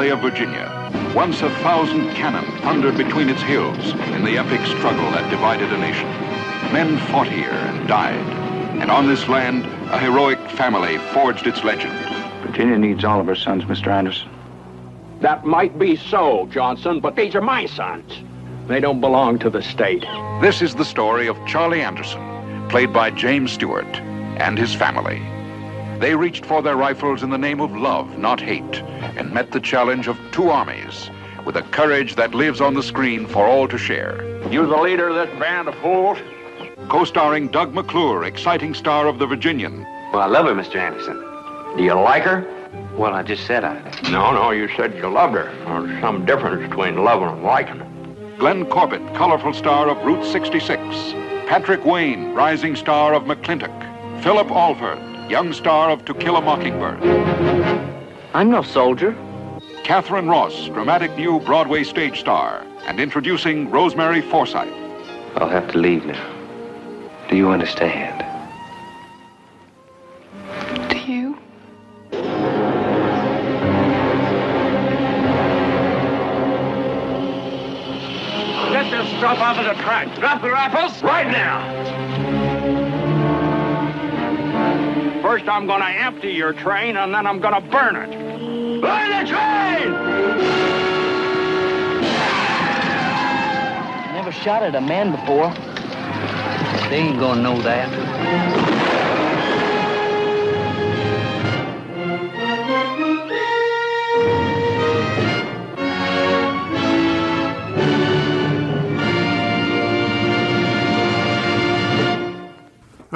Valley of Virginia. Once a thousand cannon thundered between its hills in the epic struggle that divided a nation. Men fought here and died. And on this land, a heroic family forged its legend. Virginia needs all of her sons, Mr. Anderson. That might be so, Johnson, but these are my sons. They don't belong to the state. This is the story of Charlie Anderson, played by James Stewart, and his family. They reached for their rifles in the name of love, not hate, and met the challenge of two armies with a courage that lives on the screen for all to share. You the leader of this band of fools? Co-starring Doug McClure, exciting star of The Virginian. Well, I love her, Mr. Anderson. Do you like her? Well, I just said I. No, no, you said you loved her. There's some difference between loving and liking. Glenn Corbett, colorful star of Route 66. Patrick Wayne, rising star of McLintock. Phillip Alford, young star of To Kill a Mockingbird. I'm no soldier. Katharine Ross, dramatic new Broadway stage star. And introducing Rosemary Forsyth. I'll have to leave now. Do you understand? Do you? Get this stuff out of the track. Drop the rifles right now. First, I'm going to empty your train, and then I'm going to burn it. Burn the train! Never shot at a man before. They ain't gonna know that.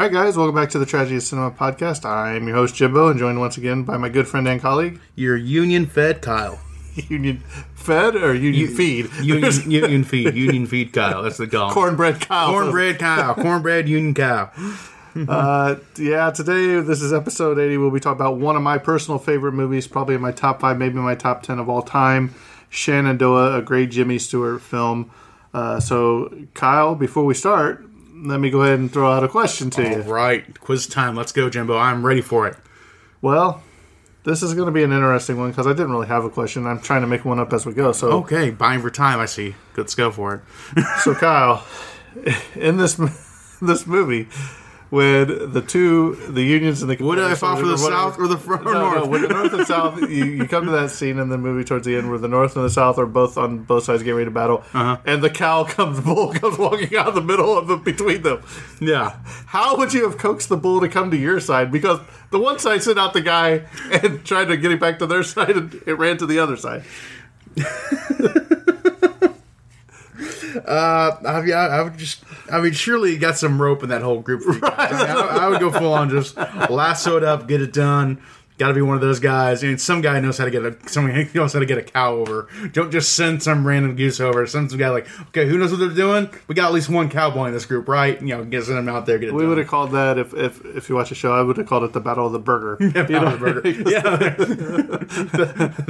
Right, guys, welcome back to the Tragedy of Cinema podcast. I'm your host, Jimbo, and joined once again by my good friend and colleague, Your union fed Kyle. Union Fed or Union Feed? Union, union feed. Union feed Kyle. That's the call. Cornbread cow. Cornbread cow. Cornbread union cow. Uh, yeah, today, this is episode 80. We'll be talking about one of my personal favorite movies, probably in my top five, maybe my top 10 of all time Shenandoah, a great Jimmy Stewart film. Uh, so, Kyle, before we start, let me go ahead and throw out a question to you. All right. Quiz time. Let's go, Jimbo. I'm ready for it. Well, this is going to be an interesting one because I didn't really have a question. I'm trying to make one up as we go. So, Okay. Buying for time, I see. Let's go for it. so Kyle, in this this movie, when the two the unions and the Would I Confederates- for the south or the fr- or no, no, north? when the north and south, you, you come to that scene in the movie towards the end where the north and the south are both on both sides getting ready to battle, Uh-huh. and the cow comes, bull comes walking out of the middle of the between them. Yeah. How would you have coaxed the bull to come to your side? Because the one side sent out the guy and tried to get him back to their side, and it ran to the other side. Uh, I, I, I would just, I mean, surely you got some rope in that whole group. I, mean, I, I would go full on just lasso it up, get it done, Got to be one of those guys. I mean, some guy knows how to get a some guy knows how to get a cow over. Don't just send some random goose over. Send some guy like, okay, who knows what they're doing? We got at least one cowboy in this group, right? You know, get them out there, get it We would have called that if, if if you watch the show. I would have called it the Battle of the Burger. you know, Burger. yeah,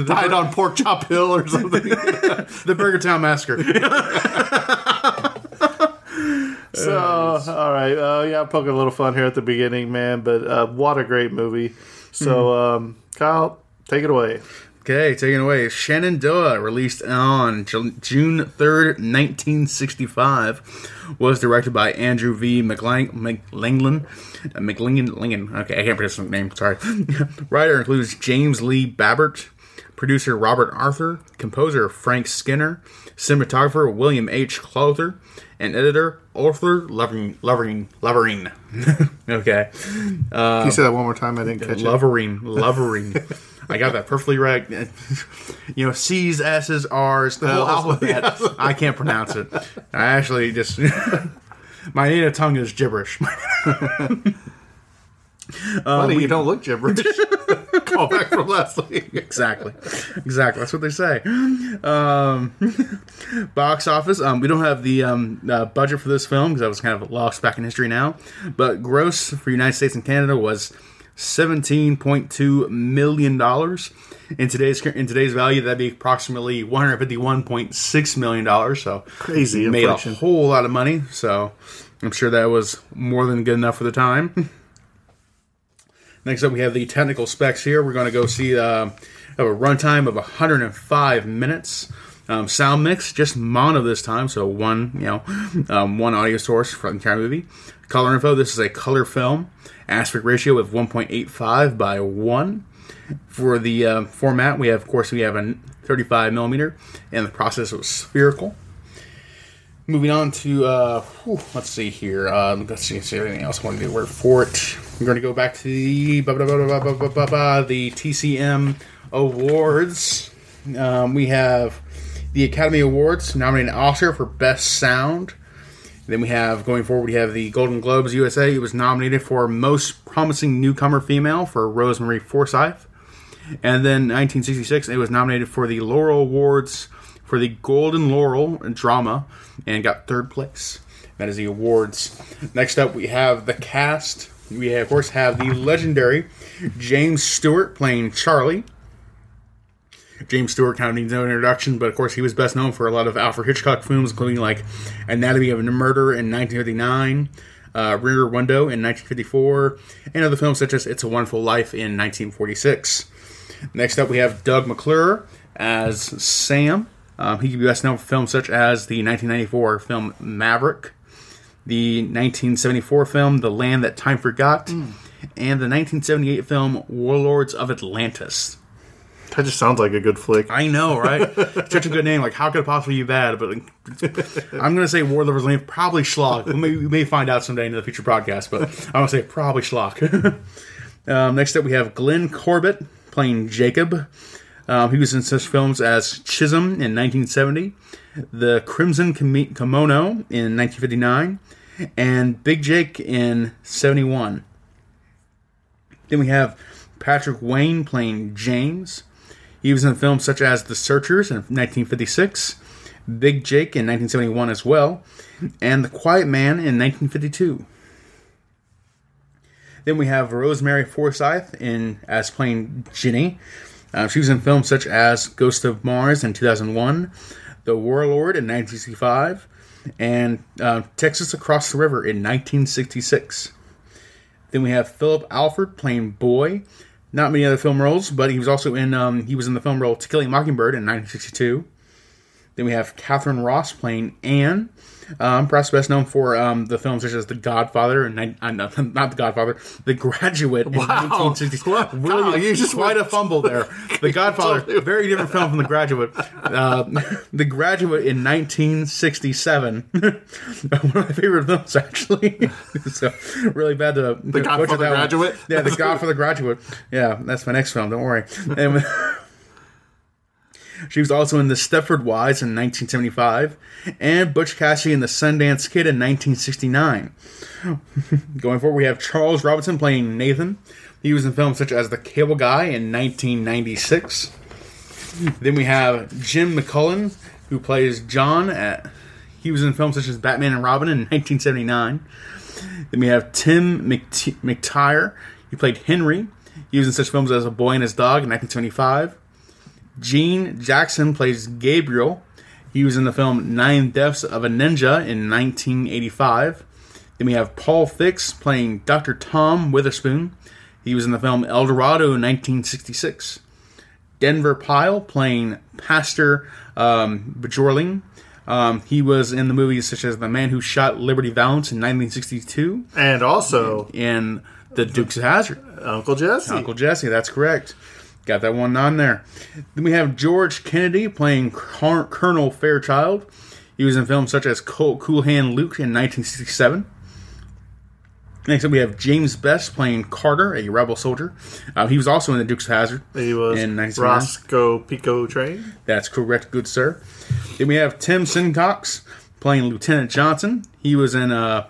died on Pork Chop Hill or something. the Burger Town Massacre. so, all right, uh, yeah, I'm poking a little fun here at the beginning, man. But uh, what a great movie. So, um, Kyle, take it away. Okay, taking away. Shenandoah, released on Ju- June 3rd, 1965, was directed by Andrew V. McLang- McLanglin. Uh. Langlin. Okay, I can't pronounce his name, sorry. Writer includes James Lee Babbert, producer Robert Arthur, composer Frank Skinner, cinematographer William H. Clothier, and editor Arthur Lovering. Lovering. Lovering. okay. Can you say that one more time? I didn't catch it. Lovering, lovering. I got that perfectly right. You know, C's, S's, R's, the whole alphabet. I can't pronounce it. I actually just my native tongue is gibberish. Funny, you don't look gibberish. Call back from last week. exactly, exactly. That's what they say. Um, box office. Um, we don't have the um, uh, budget for this film because I was kind of lost back in history now. But gross for United States and Canada was seventeen point two million dollars. In today's in today's value, that'd be approximately one hundred fifty one point six million dollars. So Crazy made inflation. a whole lot of money. So I'm sure that was more than good enough for the time. Next up, we have the technical specs here. We're going to go see uh, a runtime of 105 minutes. Um, sound mix, just mono this time, so one, you know, um, one audio source for the entire movie. Color info: This is a color film. Aspect ratio of 1.85 by one. For the uh, format, we have, of course, we have a 35 millimeter, and the process was spherical. Moving on to, uh, whew, let's see here. Uh, let's see, see anything else I want to do word for it. I'm going to go back to the the TCM awards. Um, we have the Academy Awards nominating Oscar for Best Sound. Then we have going forward, we have the Golden Globes USA. It was nominated for Most Promising Newcomer Female for Rosemary Forsyth. And then 1966, it was nominated for the Laurel Awards for the Golden Laurel drama and got third place. That is the awards. Next up, we have the cast we of course have the legendary James Stewart playing Charlie. James Stewart kind of needs no introduction, but of course he was best known for a lot of Alfred Hitchcock films, including like Anatomy of a Murder in 1959, uh, Rear Window in 1954, and other films such as It's a Wonderful Life in 1946. Next up, we have Doug McClure as Sam. Um, he could be best known for films such as the 1994 film Maverick, the 1974 film The Land That Time Forgot, and the 1978 film Warlords of Atlantis. That just sounds like a good flick. I know, right? Such a good name. Like, how could it possibly be bad? But like, I'm going to say Warlords of Atlantis, probably schlock. We may, we may find out someday in the future podcast, but I'm going to say probably schlock. um, next up, we have Glenn Corbett playing Jacob. Um, he was in such films as Chisum in 1970, The Crimson Kimono in 1959, and Big Jake in 71. Then we have Patrick Wayne playing James. He was in films such as The Searchers in 1956, Big Jake in 1971 as well, and The Quiet Man in 1952. Then we have Rosemary Forsyth in as playing Ginny. Uh, she was in films such as Ghost of Mars in 2001, The Warlord in 1965, and uh, Texas Across the River in 1966. Then we have Phillip Alford playing Boy. Not many other film roles, but he was also in um, he was in the film role To Kill a Mockingbird in 1962. Then we have Katharine Ross playing Anne, um, perhaps best known for um, the films such as The Godfather and uh, no, not The Godfather, The Graduate in 1960. Wow. Really, you just quite a fumble there. The Godfather, very different film from The Graduate. Uh, the Graduate in 1967. One of my favorite films, actually. so really bad to The Godfather The Graduate? Yeah, The Godfather Graduate. Yeah, that's my next film. Don't worry. And she was also in The Stepford Wives in 1975 and Butch Cassidy and the Sundance Kid in 1969. Going forward, we have Charles Robinson playing Nathan. He was in films such as The Cable Guy in 1996. Then we have Jim McMullan, who plays John. At, he was in films such as Batman and Robin in 1979. Then we have Tim McT- McTire. He played Henry. He was in such films as A Boy and His Dog in 1975. Gene Jackson plays Gabriel. He was in the film Nine Deaths of a Ninja in 1985. Then we have Paul Fix playing Dr. Tom Witherspoon. He was in the film El Dorado in 1966. Denver Pyle playing Pastor um, Bjoerling. Um, he was in the movies such as The Man Who Shot Liberty Valance in 1962 And also in The Dukes of Hazzard. Uncle Jesse. Uncle Jesse, that's correct. Got that one on there. Then we have George Kennedy playing Col- Colonel Fairchild. He was in films such as Cool, cool Hand Luke in 1967. Next up, we have James Best playing Carter, a rebel soldier. Uh, he was also in the Dukes of Hazzard. He was in 1979. Roscoe P. Coltrane. That's correct, good sir. Then we have Tim Simcox playing Lieutenant Johnson. He was in uh,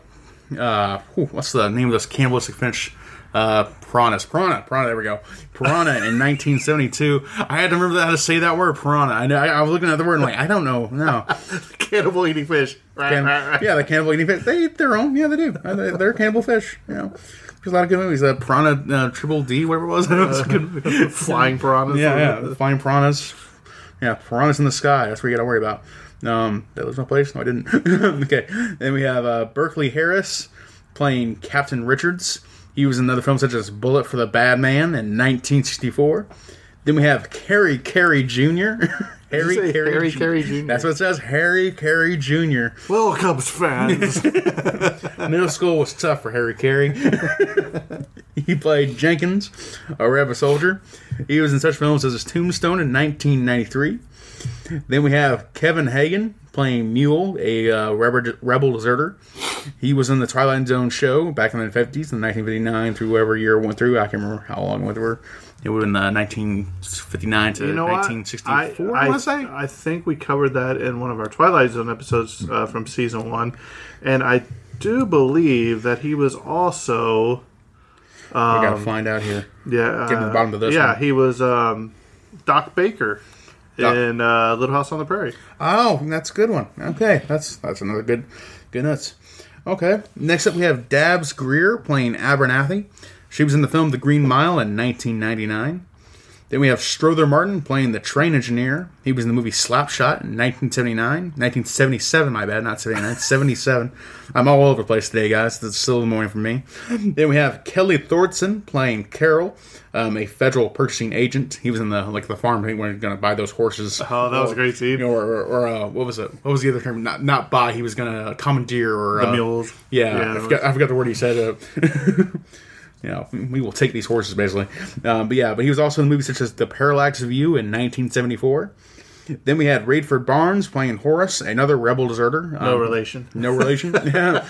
uh, what's the name of this cannibalistic Finch? Uh, Piranhas, Piranha, Piranha. There we go. Piranha in 1972. I had to remember how to say that word, Piranha. I know. I, I was looking at the word and like I don't know. No, Cannibal eating fish. Right, Can- right, right. yeah, the cannibal eating fish. They eat their own. Yeah, they do. Uh, they- They're cannibal fish. You know, there's a lot of good movies. Uh, Piranha uh, Triple D, whatever it was. It was good. Flying piranhas. Yeah, yeah, flying piranhas. Yeah, piranhas in the sky. That's what you got to worry about. Um, I lose my place? No, I didn't. okay. Then we have uh, Berkeley Harris playing Captain Richards. He was in other films such as Bullet for the Bad Man in 1964. Then we have Harry Carey Jr. Harry Carey Harry Jr. Carey Jr.? That's what it says. Harry Carey Jr. Well, Cubs fans. Middle school was tough for Harry Carey. he played Jenkins, a rebel soldier. He was in such films as Tombstone in 1993. Then we have Kevin Hagen playing Mule, a uh, rebel, rebel deserter. He was in the Twilight Zone show back in the 50s, in 1959 through whatever year it went through. I can't remember how long it went through. It would have been uh, 1959 to you know what? 1964, I, I, want to say. I think we covered that in one of our Twilight Zone episodes uh, from season one, and I do believe that he was also we got to find out here. yeah Get to the uh, bottom of this Yeah, one. he was um, Doc Baker Doc- in uh, Little House on the Prairie. Oh, that's a good one. Okay, that's that's another good good nuts. Okay, next up we have Dabbs Greer playing Abernathy. She was in the film The Green Mile in 1999. Then we have Strother Martin playing the train engineer. He was in the movie Slapshot in 1979. 1977, my bad, not 79, 77. I'm all over the place today, guys. It's still the morning for me. Then we have Kelly Thordsen playing Carol, um, a federal purchasing agent. He was in the like the farm when he was going to buy those horses. Oh, that was a great scene. You know, or, or, or uh, what was it? What was the other term? Not not buy. He was gonna commandeer or The uh, mules. Yeah, Yeah, I, forgot, I forgot the word he said. Uh, you know, we will take these horses basically. Um, but yeah, but he was also in movies such as The Parallax View in 1974. Then we had Rayford Barnes playing Horace, another rebel deserter. No Um, relation. No relation. Yeah.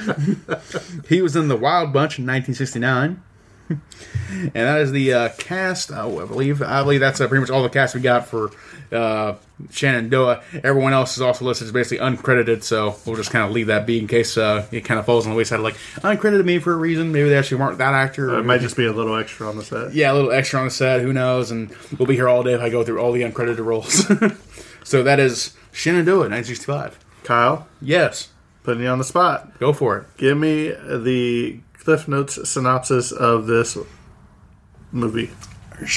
he was in The Wild Bunch in 1969. And that is the uh, cast. Oh, I believe I believe that's uh, pretty much all the cast we got for uh, Shenandoah. Everyone else is also listed as basically uncredited, so we'll just kind of leave that be in case uh, it kind of falls on the wayside. Like uncredited me for a reason. Maybe they actually weren't that actor. or It might just be a little extra on the set. yeah, a little extra on the set. Who knows? And we'll be here all day if I go through all the uncredited roles. so that is Shenandoah, 1965. Kyle, Yes, putting you on the spot. go for it. Give me the Cliff Notes synopsis of this movie.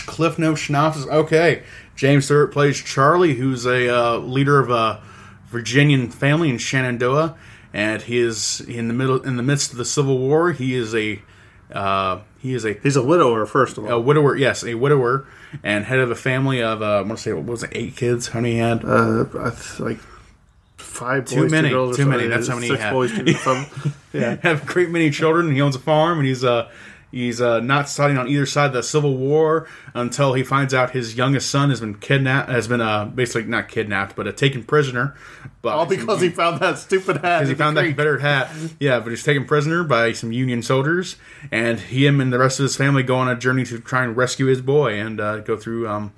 Cliff Notes synopsis. Okay, James Stewart plays Charlie, who's a uh, leader of a Virginian family in Shenandoah, and he is in the middle, in the midst of the Civil War. He is a uh, he is a, He's a widower, first of all. a widower. Yes, a widower and head of a family of uh, I want to say what was it, eight kids? How many had? Uh, like five boys, Too many, two girls, too many. That's how many he Six boys, something. Yeah. have a great many children. He owns a farm, and he's uh he's uh, not siding on either side of the Civil War until he finds out his youngest son has been kidnapped, has been uh basically not kidnapped, but uh, taken prisoner. But All because he found that stupid hat. because he found that. Confederate hat. Yeah, but he's taken prisoner by some Union soldiers, and he him and the rest of his family go on a journey to try and rescue his boy and uh, go through um,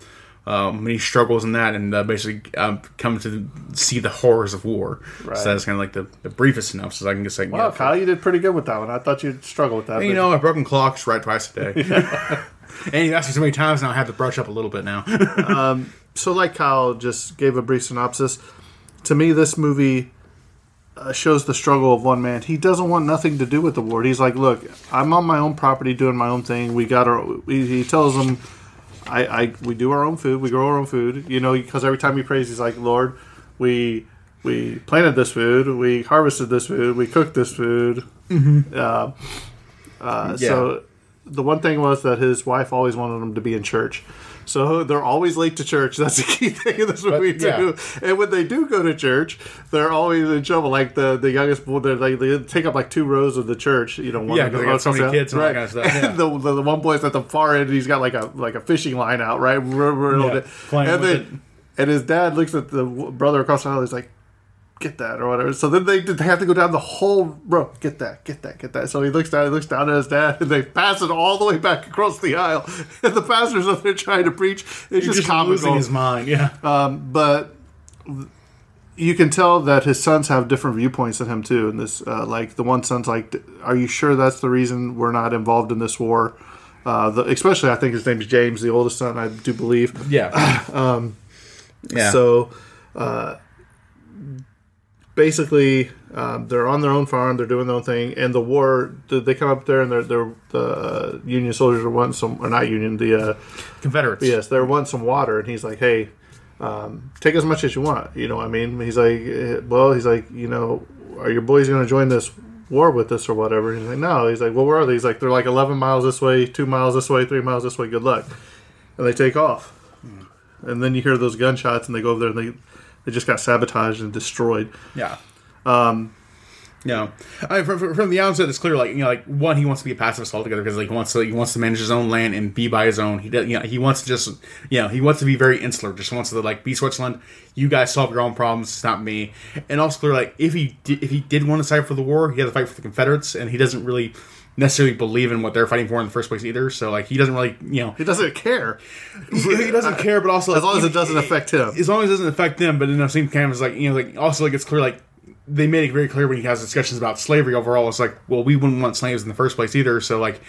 many struggles in that, and uh, basically um, come to see the horrors of war. So that's kind of like the, the briefest synopsis I can I can Wow. Kyle, you did pretty good with that one. I thought you'd struggle with that. You but- know, a broken clock's right twice a day. And you asked me so many times now. I have to brush up a little bit now. so like Kyle just gave a brief synopsis. To me, this movie uh, shows the struggle of one man. He doesn't want nothing to do with the war. He's like, look, I'm on my own property doing my own thing. We got our. He, he tells them, I, I, we do our own food. We grow our own food. You know, because every time he prays, he's like, Lord, we, we planted this food. We harvested this food. We cooked this food. Uh, uh, So the one thing was that his wife always wanted him to be in church. So they're always late to church. That's the key thing in this movie yeah. too. And when they do go to church, they're always in trouble. Like the the youngest boy, they're like they take up like two rows of the church. You know, one Yeah, of 'cause the they got so many kids and all that right? kind of stuff, yeah. And the, the the one boy's at the far end. He's got like a like a fishing line out, right? Yeah, and then it. and his dad looks at the brother across the aisle. He's like, "Get that" or whatever. So then they they have to go down the whole bro. Get that, get that, get that. So he looks down. He looks down at his dad, and they pass it all the way back across the aisle. And the pastor's up there trying to preach. It's He's just, just comical. losing his mind. Yeah. but you can tell that his sons have different viewpoints than him too. And this, uh, like the one son's like, "Are you sure that's the reason we're not involved in this war?" Uh, the, especially, I think his name's James, the oldest son. I do believe. yeah. yeah. So, uh, basically, um, they're on their own farm. They're doing their own thing. And the war, they come up there, and they're, they're the uh, Union soldiers are wanting some, or not Union, the uh, Confederates. yes, they're wanting some water. And he's like, "Hey, um, take as much as you want." You know, what I mean, he's like, eh, "Well, he's like, you know, are your boys going to join this?" War with us or whatever. And he's like, no. He's like, well, where are they? He's like, they're like 11 miles this way, two miles this way, three miles this way. Good luck. And they take off and then you hear those gunshots, and they go over there, and they they just got sabotaged and destroyed. Yeah. Um. Yeah. I mean, from, from- the outset, it's clear. Like you know, like one, he wants to be a pacifist altogether because like he wants to he wants to manage his own land and be by his own. He does. You know, he wants to just you know he wants to be very insular. Just wants to like be Switzerland. You guys solve your own problems. It's not me. And also clear like if he did, if he did want to fight for the war, he had to fight for the Confederates, and he doesn't really necessarily believe in what they're fighting for in the first place either. So like he doesn't really you know He doesn't care he doesn't care, but also as long as it doesn't affect him. as long as it doesn't affect them. But in the same time, it's like you know, like also like it's clear like they made it very clear when he has discussions about slavery overall. It's like, well, we wouldn't want slaves in the first place either. So like,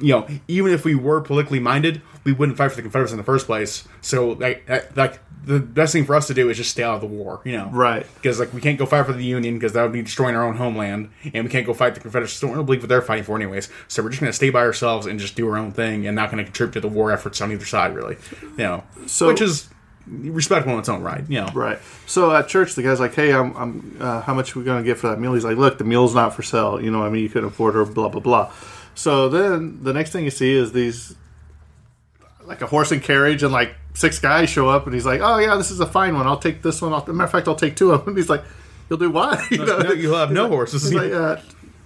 you know, even if we were politically minded, we wouldn't fight for the Confederates in the first place. So like, like the best thing for us to do is just stay out of the war. You know, Right. Because like we can't go fight for the Union because that would be destroying our own homeland, and we can't go fight the Confederates. Don't really believe what they're fighting for anyways. So we're just going to stay by ourselves and just do our own thing, and not going to contribute to the war efforts on either side, really. You know, So- which is respectable in its own right. You know, Right. So at church, the guy's like, "Hey, I'm, I'm uh, how much are we going to get for that meal?" He's like, "Look, the meal's not for sale. You know, what I mean, you couldn't afford her. Blah blah blah." So then the next thing you see is these, like a horse and carriage, and like six guys show up, and he's like, "Oh yeah, this is a fine one. I'll take this one. I'll, matter of fact, I'll take two of them." And he's like, "You'll do what? You No, you'll have no horses. He's like, uh,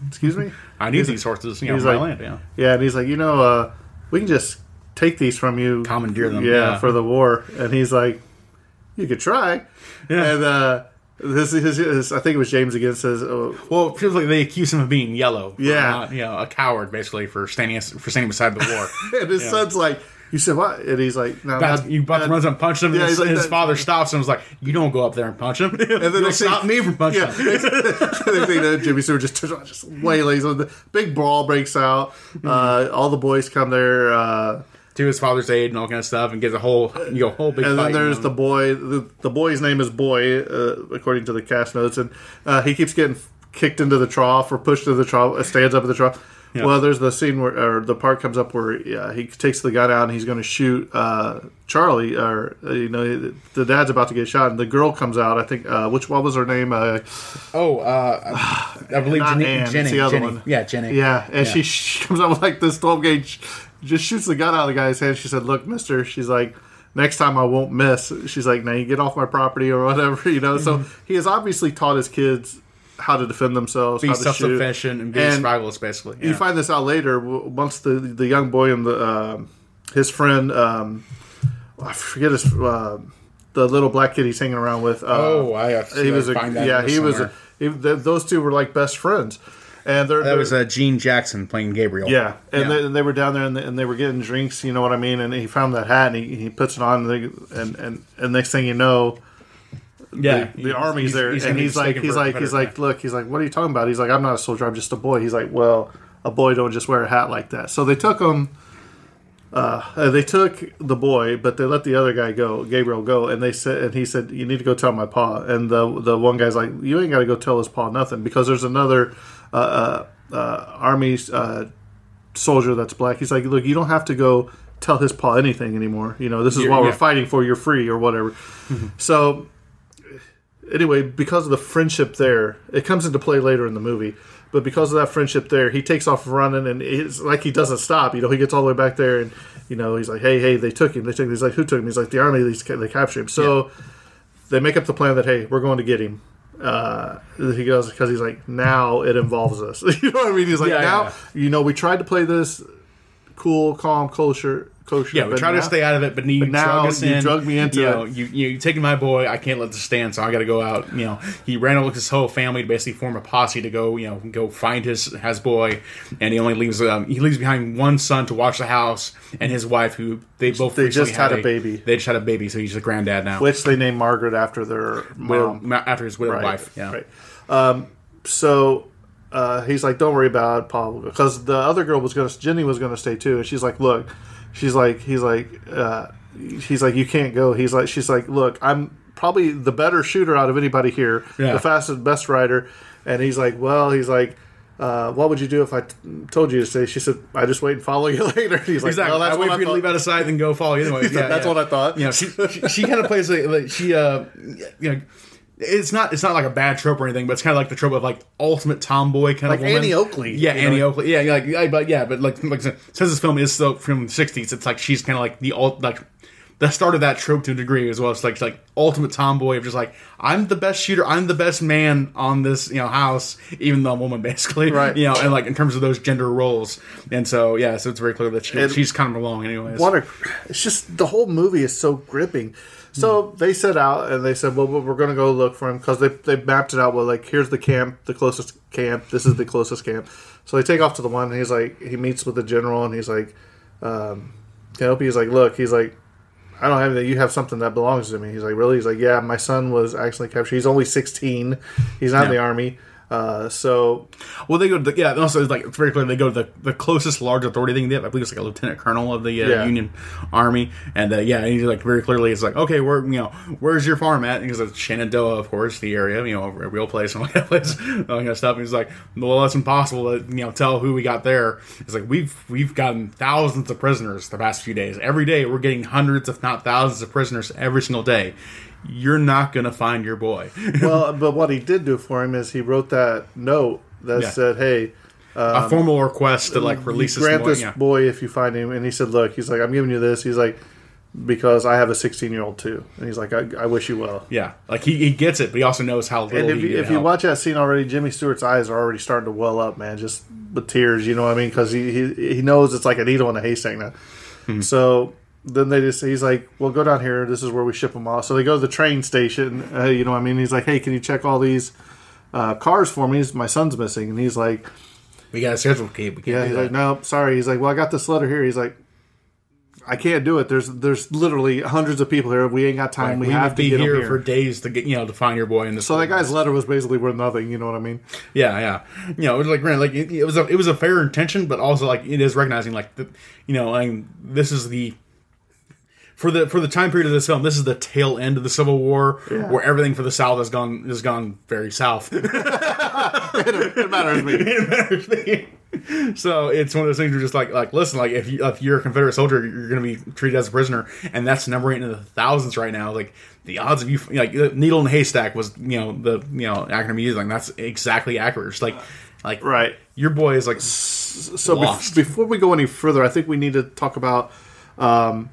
"Excuse me." I need these horses. You know, he's my like- land. Yeah. Yeah, and he's like, you know, uh, we can just take these from you, Commandeer them, yeah, yeah. for the war. And he's like, you could try. Yeah. And uh, this is, his, I think it was James again says, oh, Well, it feels like they accuse him of being yellow. Yeah. not, you know, a coward basically for standing for standing beside the war. and his Yeah. son's like, you said what? And he's like, no, not- you about to up and punch him, Yeah, and his, like his father stops him and was like, You don't go up there and punch him. and then they stop me from punching Yeah, him. next thing that Jimmy Stewart just just waylays him. The big brawl breaks out. Uh, all the boys come there. Uh, to his father's aid and all kind of stuff, and gets a whole you know whole big. and then there's the boy. The, the boy's name is Boy, uh, according to the cast notes, and uh, he keeps getting kicked into the trough or pushed into the trough. uh, Stands up in the trough. Yeah. Well, there's the scene where, or the part comes up where uh, he takes the gun out and he's going to shoot uh, Charlie, or uh, you know, the dad's about to get shot, and the girl comes out. I think uh, which what was her name? Uh, oh, uh, I believe Jenny, Anne, Jenny, Jenny. yeah, Jenny, Yeah, and She, she comes out with like this 12 gauge, just shoots the gun out of the guy's hand. She said, "Look, Mister," she's like, "Next time I won't miss." She's like, "Now you get off my property or whatever," you know. So he has obviously taught his kids how to defend themselves, be how to self shoot. sufficient and be And survivalist basically. You find this out later once the the young boy and the um his friend, um, I forget his. Uh, the little black kid he's hanging around with. Uh, Oh, I have to he was a yeah. He was a, he, th- those two were like best friends, and they're that they're- was uh, Gene Jackson playing Gabriel. yeah, and, Yeah. They, and they were down there and they, and they were getting drinks. You know what I mean? And he found that hat and he, he puts it on, and, they, and and and next thing you know, yeah. the, the army's there, and gonna he's like, he's like, he's Confederate. like, look, he's like, what are you talking about? He's like, I'm not a soldier, I'm just a boy. He's like, well, a boy don't just wear a hat like that. So they took him uh, they took the boy, but they let the other guy go, Gabriel go, and they said, and he said, "You need to go tell my pa." And the the one guy's like, "You ain't got to go tell his pa nothing because there's another uh, uh, uh, army uh, soldier that's black." He's like, "Look, you don't have to go tell his pa anything anymore. You know, this is Yeah, what we're fighting for. You're free or whatever." So anyway, because of the friendship there, it comes into play later in the movie. But because of that friendship there, he takes off running, and it's like he doesn't stop. You know, he gets all the way back there, and you know, he's like, "Hey, hey, they took him. They took him." He's like, "Who took him?" He's like, "The army. They, they captured him." So they make up the plan that hey, we're going to get him. Uh, he goes because he's like, now it involves us. you know what I mean? He's like, Yeah, now yeah. you know, we tried to play this cool, calm, kosher, kosher. Yeah, we try now- to stay out of it, but you but now drug us you in. drug me into you know, it. You, you taking my boy. I can't let this stand, so I got to go out. You know, he ran with his whole family to basically form a posse to go. You know, go find his his boy, and he only leaves um, he leaves behind one son to watch the house and his wife, who they both They just had a baby. They just had a baby, so he's a granddad now. which they named Margaret after their Widow- mom. after his widowed Right, wife. Yeah. Right. Um, so uh, he's like, "Don't worry about it, Paul," because the other girl was gonna, Jenny was gonna stay too, and she's like, "Look," she's like, he's like, uh, he's like, "You can't go." He's like, she's like, "Look, I'm probably the better shooter out of anybody here, Yeah. the fastest, best rider," and he's like, "Well," he's like. Uh, what would you do if I t- told you to stay? She said, "I just wait and follow you later." He's like, Exactly. "Well, that's I wait what for you to thought." leave out of sight, then go follow you. Anyway, yeah, That's yeah. what I thought. You know, she she, she kind of plays like, like she uh you know. It's not. It's not like a bad trope or anything, but it's kind of like the trope of like ultimate tomboy kind Like of woman. Annie Oakley, yeah, Annie know? Oakley, yeah, like, yeah, but yeah, but like, like since this film is so from the '60s, it's like she's kind of like the ult, like the start of that trope to a degree as well. It's like like ultimate tomboy of just like I'm the best shooter, I'm the best man on this you know house, even though I'm a woman basically, Right. You know, and like in terms of those gender roles, and so yeah, so it's very clear that she, she's kind of along anyways. what a it's just the whole movie is so gripping so they set out and they said well we're going to go look for him because they, they mapped it out well like here's the camp the closest camp this is the closest camp so they take off to the one and he's like he meets with the general and he's like um, can help you he's like look he's like I don't have anything. You have something that belongs to me. He's like, really? He's like, yeah. My son was actually captured. He's only sixteen. He's not in the army. Uh, so Well, they go to the, yeah. Also, it's like it's very clear they go to the, the closest large authority thing they have. I believe it's like a lieutenant colonel of the uh, Yeah. Union Army, and uh, yeah, and he's like very clearly, it's like okay, where you know where's your farm at? And he's like Shenandoah, of course, the area, you know, a real place and all that place, all that kind of stuff. And he's like, well, that's impossible to you know tell who we got there. It's like we've we've gotten thousands of prisoners the past few days. Every day we're getting hundreds, if not thousands, of prisoners every single day. You're not gonna find your boy. well, but what he did do for him is he wrote that note that Yeah. said, "Hey, a formal request to like release this grant boy. this yeah. boy if you find him." And he said, "Look, he's like, I'm giving you this." He's like, "Because I have a 16 year old too," and he's like, I, "I wish you well." Yeah, like he, he gets it, but he also knows how little And if you, if you watch that scene already, Jimmy Stewart's eyes are already starting to well up, man, just with tears. You know what I mean? Because he, he he knows it's like a needle in a haystack now. Hmm. So then they just he's like, "Well, go down here. This is where we ship them off." So they go to the train station. Uh, you know what I mean? He's like, "Hey, can you check all these uh, cars for me? My son's missing." And he's like, we got a schedule, Kate. We can't "Yeah." He's that. like, "No, sorry." He's like, "Well, I got this letter here." He's like. I can't do it. There's there's literally hundreds of people here. We ain't got time. Like, we, we have to be here, here. for days to get you know to find your boy in this. so that guy's letter was basically worth nothing. You know what I mean? yeah, yeah, you know, it was like granted, like it, it was a it was a fair intention, but also like it is recognizing like the, you know, I mean, this is the for the for the time period of this film, this is the tail end of the Civil War, Yeah. where everything for the South has gone has gone very south. It matters me. It matters me. so it's one of those things where just like like listen, like if you if you're a Confederate soldier, you're going to be treated as a prisoner, and that's numbering into the thousands right now. Like the odds of you like needle in a haystack was you know the you know acronym used like that's exactly accurate. It's like like Right. your boy is like So bef- before we go any further, I think we need to talk about um,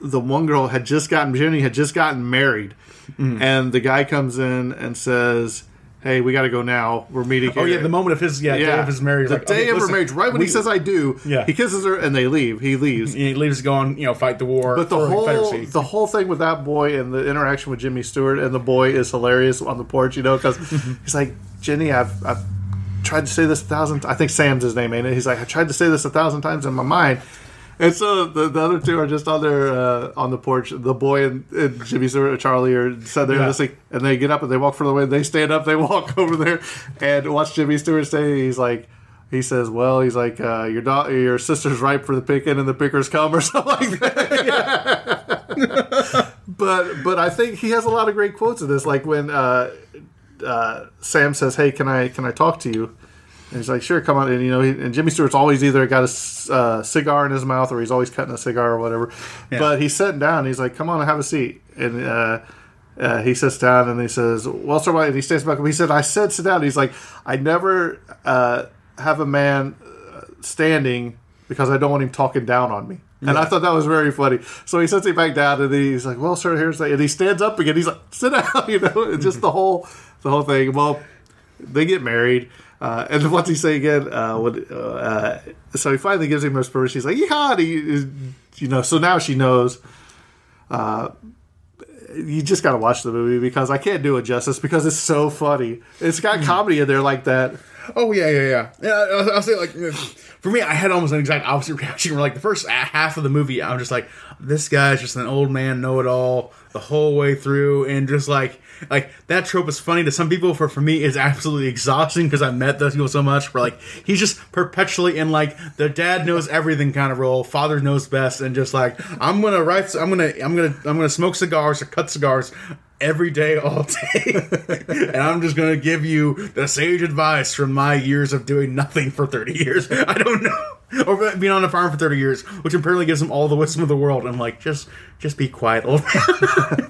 the one girl had just gotten Jenny had just gotten married, Mm. and the guy comes in and says, "Hey, we got to go now. We're meeting." oh here." yeah the moment of his yeah, day of his marriage the like, day okay, of her marriage, right when we- he says "I do," Yeah. he kisses her and they leave. He leaves. he leaves to go on you know fight the war But the whole the whole thing with that boy and the interaction with Jimmy Stewart and the boy is hilarious on the porch, you know, because he's like, Jenny, I've, I've tried to say this a thousand. I think Sam's his name, ain't it? He's like, I tried to say this a thousand times in my mind. And so the, the other two are just on their uh, on the porch. The boy and, and Jimmy Stewart, or Charlie, are sat there Yeah. listening, and they get up and they walk further away. They stand up, they walk over there, and watch Jimmy Stewart say, "He's like." he says, "Well, he's like uh, your da- your sister's ripe for the picking, and the pickers come, or something like that." but but I think he has a lot of great quotes of this, like when uh, uh, Sam says, "Hey, can I can I talk to you?" And he's like, "Sure, come on." And you know, he, and Jimmy Stewart's always either got a uh, cigar in his mouth or he's always cutting a cigar or whatever. But he's sitting down. He's like, "Come on, have a seat." And uh, uh, he sits down and he says, "Well, sir," why-" and he stands back up. He said, "I said sit down." He's like, "I never uh, have a man uh, standing because I don't want him talking down on me." And I thought that was very funny. So he sits him back down, and he's like, "Well, sir, here's the," and he stands up again. He's like, "Sit down," you know, and just the whole the whole thing. Well, they get married. Uh, and what's he say again? Uh, when, uh, so he finally gives him his permission. He's like, "Yeah," he, you know. So now she knows. Uh, you just got to watch the movie because I can't do it justice because it's so funny. It's got comedy in there like that. Oh yeah, yeah, yeah. yeah I'll, I'll say like for me, I had almost an exact opposite reaction. Where like the first half of the movie, I'm just like, this guy's just an old man know-it-all the whole way through, and just like like that trope is funny to some people. For for me, is absolutely exhausting because I met those people so much. Where like he's just perpetually in like the dad knows everything kind of role, father knows best, and just like I'm gonna write, I'm gonna I'm gonna I'm gonna smoke cigars or cut cigars every day, all day. and I'm just going to give you the sage advice from my years of doing nothing for 30 years. I don't know. Or being on a farm for 30 years, which apparently gives him all the wisdom of the world. I'm like, just just be quiet, old man.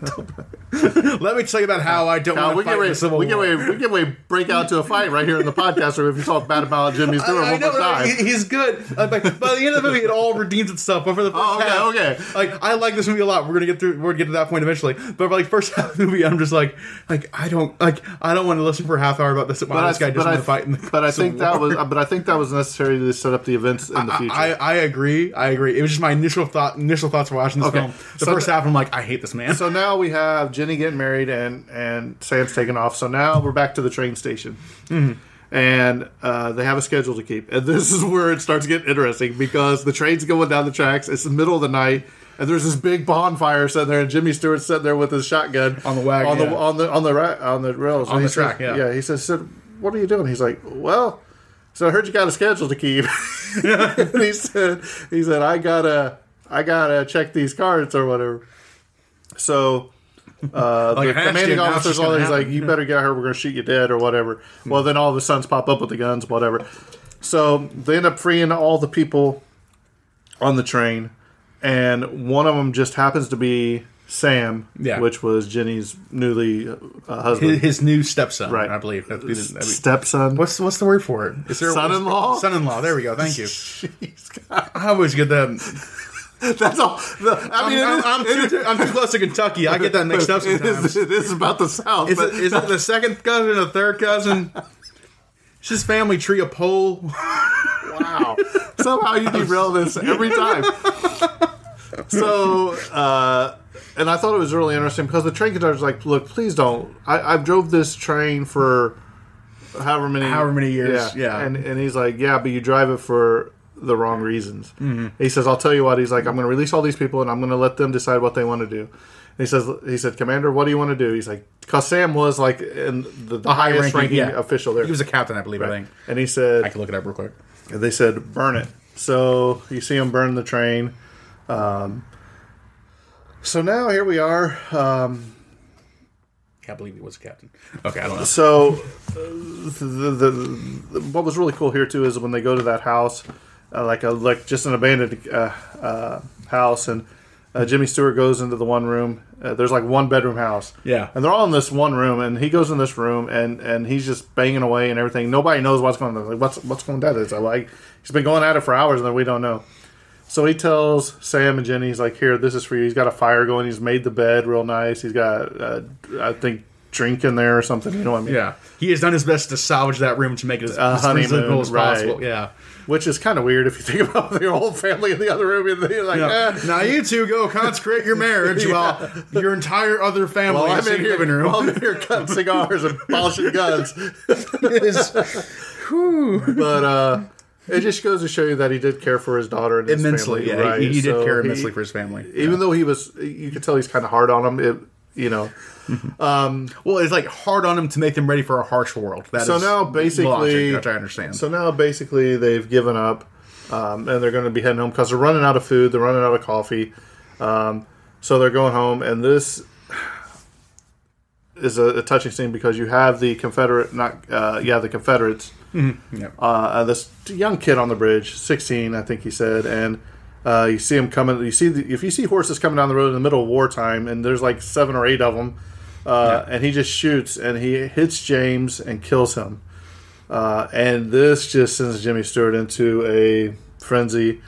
Let me tell you about how I don't Now, want we to get fight the Civil we get War. ready, we get to break out to a fight right here in the podcast room if you talk bad about Jimmy Stewart I, I know, time. he's good. Uh, by the end of the movie, it all redeems itself. But for the first Oh, okay, half, okay. like I like this movie a lot. We're gonna get through. We're gonna get to that point eventually. But for like first half of the movie, I'm just like, like I don't like I don't want to listen for a half hour about this. Wow, this guy just but I, want to fight in the but I think that was, but I think that was necessary to set up the events in the future. I, I agree. I agree. It was just my initial thought. Initial thoughts for watching this Okay. film. The So first the- half, I'm like, I hate this man. so now we have Jenny getting married and and Sam's taking off. So now we're back to the train station. And uh, they have a schedule to keep. And this is where it starts getting interesting because the train's going down the tracks. It's the middle of the night. And there's this big bonfire sitting there, and Jimmy Stewart's sitting there with his shotgun On the wagon, on the yeah. on the on the ra- on the rails, On the he says- track, yeah. yeah. He says, "Sid, "What are you doing?" He's like, "Well, so I heard you got a schedule to keep." and he said, "He said I gotta I gotta check these cards or whatever." So uh, Like the commanding officer's he's like, "You better get out here. We're gonna shoot you dead or whatever." Well, then all the sons pop up with the guns, whatever. So they end up freeing all the people on the train, and one of them just happens to be Sam, Yeah. which was Jenny's newly uh, husband, his, his new stepson, Right. I believe. That'd be the- that'd be- stepson. What's what's the word for it? Is there Son-in-law? Son-in-law. There we go. Thank you. Jeez, I always get that. That's all. the- I mean, I'm, is- I'm, it too, is- I'm too close to Kentucky. I get that mixed up it sometimes. is, it is about the South. Is but it, is it the second cousin, or the third cousin? It's just family tree, a pole. wow. Somehow you derail this every time. So, uh, and I thought it was really interesting because the train conductor's like, "Look, please don't. I, I've drove this train for however many However many years, yeah. And and he's like, "Yeah, but you drive it for." The wrong reasons. Mm-hmm. He says, "I'll tell you what." He's like, "I'm going to release all these people, and I'm going to let them decide what they want to do." And he says, "He said, Commander, what do you want to do?" He's like, "Cause Sam was like in the, the highest ranking, yeah. official there." He was a captain, I believe. I think. and he said, I can look it up real quick. and they said burn it. So you see him burn the train. Um, so now here we are. Um, Can't believe he was a captain. Okay, I don't know. so uh, the, the, the what was really cool here too is when they go to that house, uh, like a like just an abandoned uh, uh, house, and uh, Jimmy Stewart goes into the one room. Uh, there's like one bedroom house. Yeah. and they're all in this one room, and he goes in this room, and and he's just banging away and everything. Nobody knows what's going on. Like what's what's going down? It's like he's been going at it for hours, and we don't know. So he tells Sam and Jenny, he's like, "Here, this is for you." He's got a fire going. He's made the bed real nice. He's got, uh, I think, drink in there or something. You know what I mean? Yeah, he has done his best to salvage that room to make it as, A as honeymoon, as right. possible. Yeah. Which is kind of weird if you think about the whole family in the other room. And you're like, Yeah. eh. Now you two go consecrate your marriage while your entire other family Well, is I'm in the here. living room. Well, I'm in here cutting cigars and polishing guns. is But uh, it just goes to show you that he did care for his daughter and his immensely. family. Yeah, right? he, he did So care he- immensely for his family. even though he was you could tell he's kind of hard on him it, you know. Well, it's like hard on them to make them ready for a harsh world. That So is now basically, logic, which I understand. So now basically they've given up, um, and they're going to be heading home because they're running out of food. They're running out of coffee. Um, so they're going home, and this is a, a touching scene because you have the Confederate, not uh, yeah, the Confederates. Yep. Uh, this young kid on the bridge, sixteen, I think he said, and. Uh, you see him coming. You see the, if you see horses coming down the road in the middle of wartime, and there's like seven or eight of them, uh, and he just shoots and he hits James and kills him. Uh, and this just sends Jimmy Stewart into a frenzy.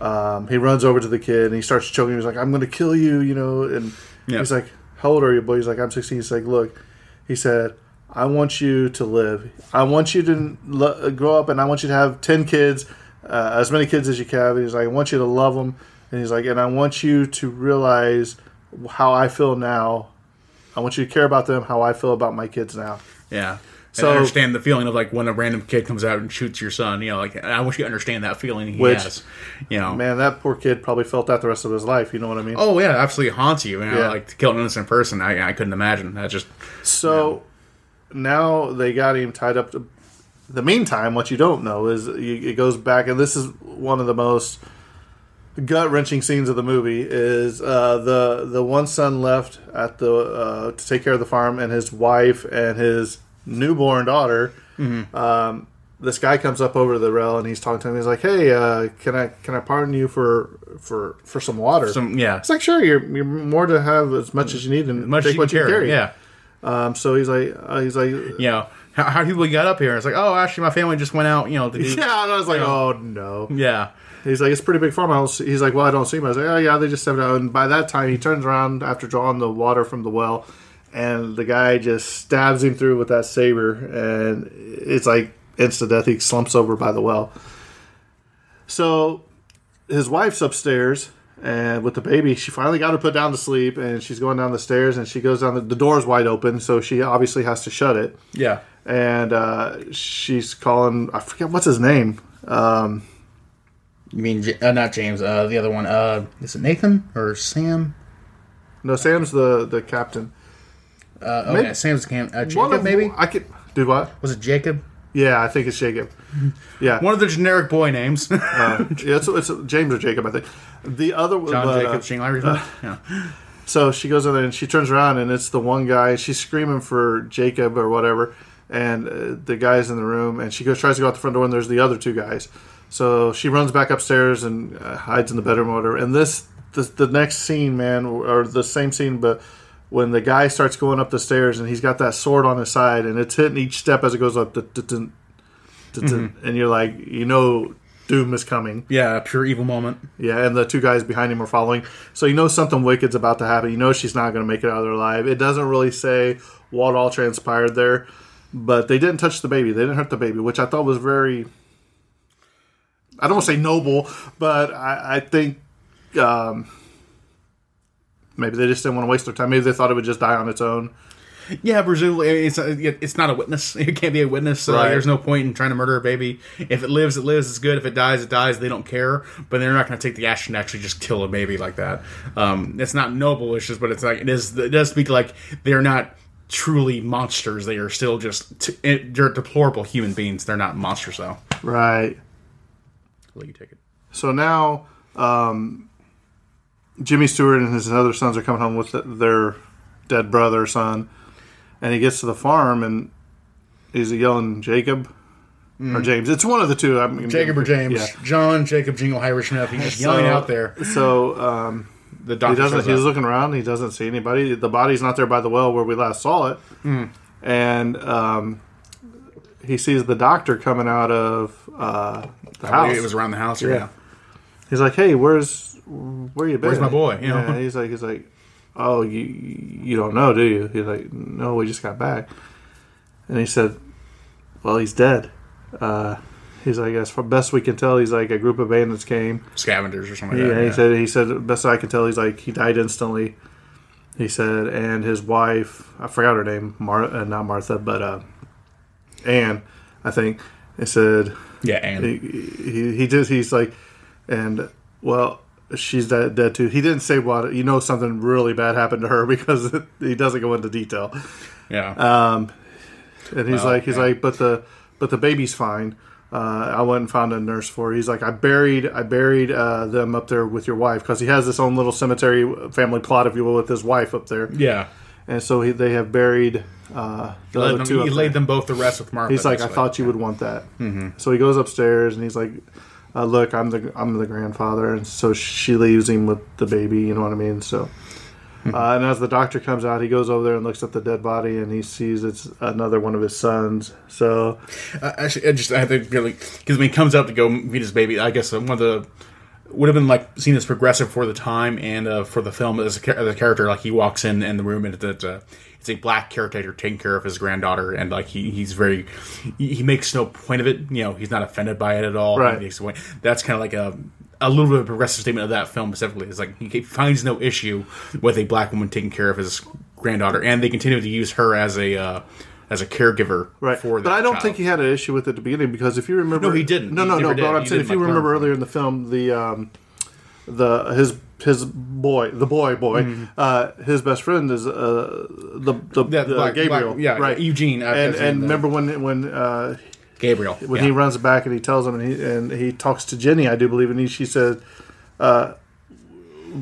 Um, he runs over to the kid and he starts choking. him. He's like, "I'm going to kill you," you know. And Yeah. he's like, "How old are you, boy?" He's like, "I'm 16." He's like, "Look," he said, "I want you to live. I want you to lo- grow up, and I want you to have ten kids, uh, as many kids as you can." He's like, "I want you to love them," and he's like, "And I want you to realize how I feel now. I want you to care about them how I feel about my kids now." yeah. So- I understand the feeling of like when a random kid comes out and shoots your son. You know, like I want you to understand that feeling he Which- has. You know, Man, that poor kid probably felt that the rest of his life. You know what I mean? oh yeah, absolutely haunts you. you know, Yeah. Like to kill an innocent person, I, I couldn't imagine. That just So now they got him tied up. To, the meantime, what you don't know is it goes back, and this is one of the most gut wrenching scenes of the movie. Is uh, the the one son left at the uh, to take care of the farm, and his wife and his newborn daughter. Um, this guy comes up over to the rail and he's talking to him. He's like, "Hey, uh, can I can I pardon you for for for some water?" some yeah. It's like, sure, you're, you're more to have as much as you need and Much take you what you carry. carry. Yeah. Um, so he's like, uh, he's like, You know, how, how people got up here? It's like, oh, actually, my family just went out. You know, to do, yeah. And I was like, Yeah. oh no. yeah. He's like, it's a pretty big farmhouse. He's like, well, I don't see him. I was like, oh yeah, they just stepped out. And by that time, he turns around after drawing the water from the well, and the guy just stabs him through with that saber, and it's like instant death. He slumps over by the well. So his wife's upstairs. And with the baby, she finally got her put down to sleep, and she's going down the stairs, and she goes down. The, the door's wide open, so she obviously has to shut it. Yeah. and uh, she's calling. I forget what's his name. Um, You mean uh, not James? Uh, the other one. Uh, is it Nathan or Sam? no, Sam's the the captain. Uh, oh, Maybe- yeah, Sam's cam. Uh, One Jacob, of- maybe. I could do what? Was it Jacob? Yeah, I think it's Jacob. Yeah, One of the generic boy names. John uh, yeah, it's, it's James or Jacob, I think. The other but, uh, Jacob Shingler. yeah. So she goes in there and she turns around and it's the one guy. She's screaming for Jacob or whatever, and uh, the guy's in the room. And she goes tries to go out the front door and there's the other two guys. So she runs back upstairs and uh, hides in the bedroom or whatever. And this the, the next scene, man, or the same scene, but when the guy starts going up the stairs and he's got that sword on his side and it's hitting each step as it goes up, dun, and you're like, you know, doom is coming. yeah, a pure evil moment. Yeah, and the two guys behind him are following. So you know something wicked's about to happen. You know she's not going to make it out of there alive. It doesn't really say what all transpired there, but they didn't touch the baby. They didn't hurt the baby, which I thought was very. I don't want to say noble, but I, I think um, maybe they just didn't want to waste their time. Maybe they thought it would just die on its own. Yeah, presumably it's it's not a witness. It can't be a witness. So Right. there's no point in trying to murder a baby. If it lives, it lives. It's good. If it dies, it dies. They don't care. But they're not going to take the action to actually just kill a baby like that. Um, it's not noble. It's just, but it's like it is. It does speak like they're not truly monsters. They are still just t- it- they're deplorable human beings. They're not monsters though. Right. I'll let you take it. So now, um, Jimmy Stewart and his other sons are coming home with their dead brother, son, and he gets to the farm and he's yelling Jacob or James. It's one of the two. I'm Mm. Jacob or James, Yeah. John, Jacob, Jingle, Irish enough. He's just yelling So- out there. So um, The he doctor doesn't. He's up. looking around. He doesn't see anybody. The body's not there by the well where we last saw it, Hmm. and um, he sees the doctor coming out of uh, the house. It was around the house. Yeah. Yeah. He's like, "Hey, where's where you been? Where's my boy?" You know? Yeah, he's like, he's like, "Oh, you you don't know, do you?" He's like, "No, we just got back." And he said, "Well, he's dead." Uh, he's like, "As far best we can tell, he's like a group of bandits came." Scavengers or something. Yeah, like that. he said he said best I can tell, he's like he died instantly. He said, and his wife, I forgot her name, Mar- uh, not Martha, but uh, Anne, I think. He said yeah, and he, he, he just he's like and well she's dead, dead too. He didn't say what. You know, something really bad happened to her because he doesn't go into detail. Yeah. Um, and he's Well, like, he's yeah. like, but the but the baby's fine. Uh, I went and found a nurse for. Her. He's like, I buried, I buried uh, them up there with your wife because he has this own little cemetery family plot, if you will, with his wife up there. yeah. And so he, they have buried uh, the He laid, other them, two. he laid there. them both to rest with Martha. He's like, I basically. thought you would want that. Mm-hmm. So he goes upstairs and he's like, uh, "Look, I'm the I'm the grandfather," and so she leaves him with the baby. You know what I mean? So, uh, and as the doctor comes out, he goes over there and looks at the dead body, and he sees it's another one of his sons. So, Uh, actually, I just I to really because when he comes up to go meet his baby, I guess one of the would have been like seen as progressive for the time and uh, for the film as a, as a character. Like he walks in in the room and it's a, it's a black caretaker taking care of his granddaughter, and like he, he's very he, he makes no point of it. You know, he's not offended by it at all. Right. He makes no point. That's kind of like a. A little bit of a progressive statement of that film specifically is like he finds no issue with a black woman taking care of his granddaughter, and they continue to use her as a uh, as a caregiver right. for but I don't child. think he had an issue with it at the beginning because if you remember, No, he didn't. No, He no, no. But what I'm saying, if you remember earlier in the film, the um, the his his boy, the boy boy, uh, his best friend is uh, the the. Yeah, the black- Gabriel, black- yeah, right? Eugene, I and forget his name, and remember when when uh, Gabriel when yeah. he runs back and he tells him and he and he talks to Jenny, I do believe, and he, she said, uh,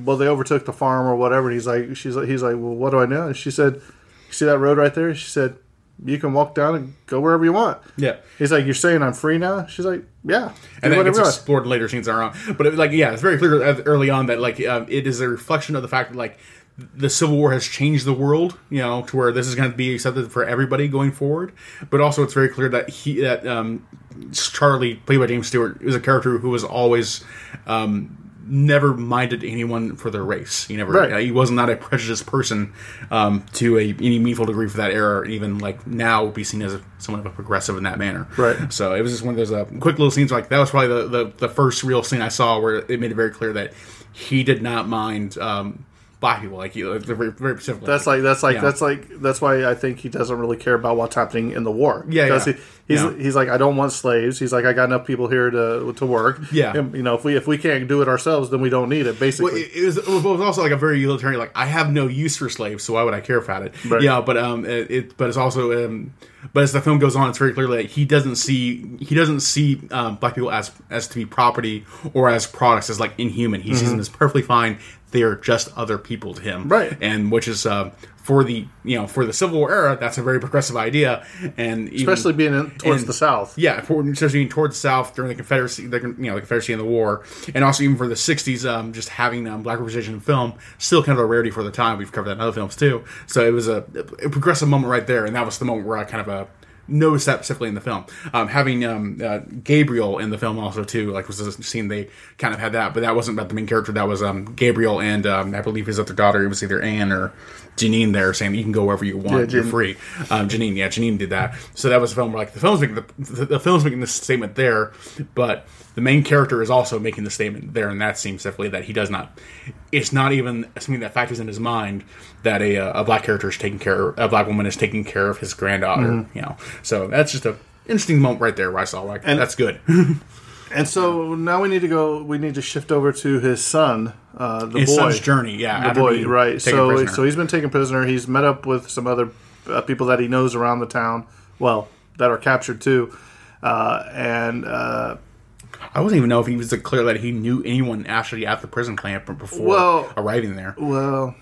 "Well, they overtook the farm or whatever." And he's like, "She's like, he's like, well, what do I know?" And she said, "You see that road right there?" She said, "You can walk down and go wherever you want." Yeah. He's like, "You're saying I'm free now?" She's like, "Yeah." and then it's explored in later scenes are on. But it, like, yeah, it's very clear early on that like um, it is a reflection of the fact that like the Civil War has changed the world, you know, to where this is going to be accepted for everybody going forward. But also, it's very clear that he that um, Charlie, played by James Stewart, is a character who was always. Um, Never minded anyone for their race. He never. Right. uh, he was not a prejudiced person um, to a any meaningful degree for that era. Even like now, be seen as a, somewhat of a progressive in that manner. Right. So it was just one of those uh, quick little scenes. Like that was probably the, the, the first real scene I saw where it made it very clear that he did not mind um, black people. Like you, like, very, very specifically. That's like that's like Yeah. that's like that's why I think he doesn't really care about what's happening in the war. Yeah, because yeah. he, he's Yeah. he's like I don't want slaves. He's like I got enough people here to to work. Yeah. And, you know if we if we can't do it ourselves, then we don't need it. Basically, Well, it, it was, it was also like a very utilitarian. Like I have no use for slaves, so why would I care about it? Right. Yeah, but um, it, it but it's also um, but as the film goes on, it's very clear that he doesn't see he doesn't see um, black people as as to be property or as products as like inhuman. He sees them as perfectly fine. They are just other people to him. Right. And which is um, for the you know for the Civil War era, that's a very progressive idea, and even- especially being in, towards and- the south. yeah, for, especially being towards the South during the Confederacy, the, you know, the Confederacy and the war, and also even for the '60s, um, just having um, black representation in film still kind of a rarity for the time. We've covered that in other films too, so it was a, a progressive moment right there, and that was the moment where I kind of uh, noticed that specifically in the film. Um, having um, uh, Gabriel in the film also too, like was a scene they kind of had that, but that wasn't about the main character. That was um, Gabriel and um, I believe his other daughter. It was either Anne or Janine there saying you can go wherever you want. Yeah, You're free. Um, Janine, yeah, Janine did that. So that was a film where like the film's making the, the, the film's making this statement there, but the main character is also making the statement there in that scene specifically that he does not. It's not even something that factors in his mind that a, a black character is taking care, of, a black woman is taking care of his granddaughter. You know, so that's just a interesting moment right there where I saw like And- that's good. And so now we need to go. We need to shift over to his son, uh, the His boy. son's journey, yeah, the boy, right? So, prisoner. so he's been taken prisoner. He's met up with some other uh, people that he knows around the town. Well, that are captured too, uh, and uh, I wasn't even know if he was clear that he knew anyone actually at the prison camp before Well- arriving there. well,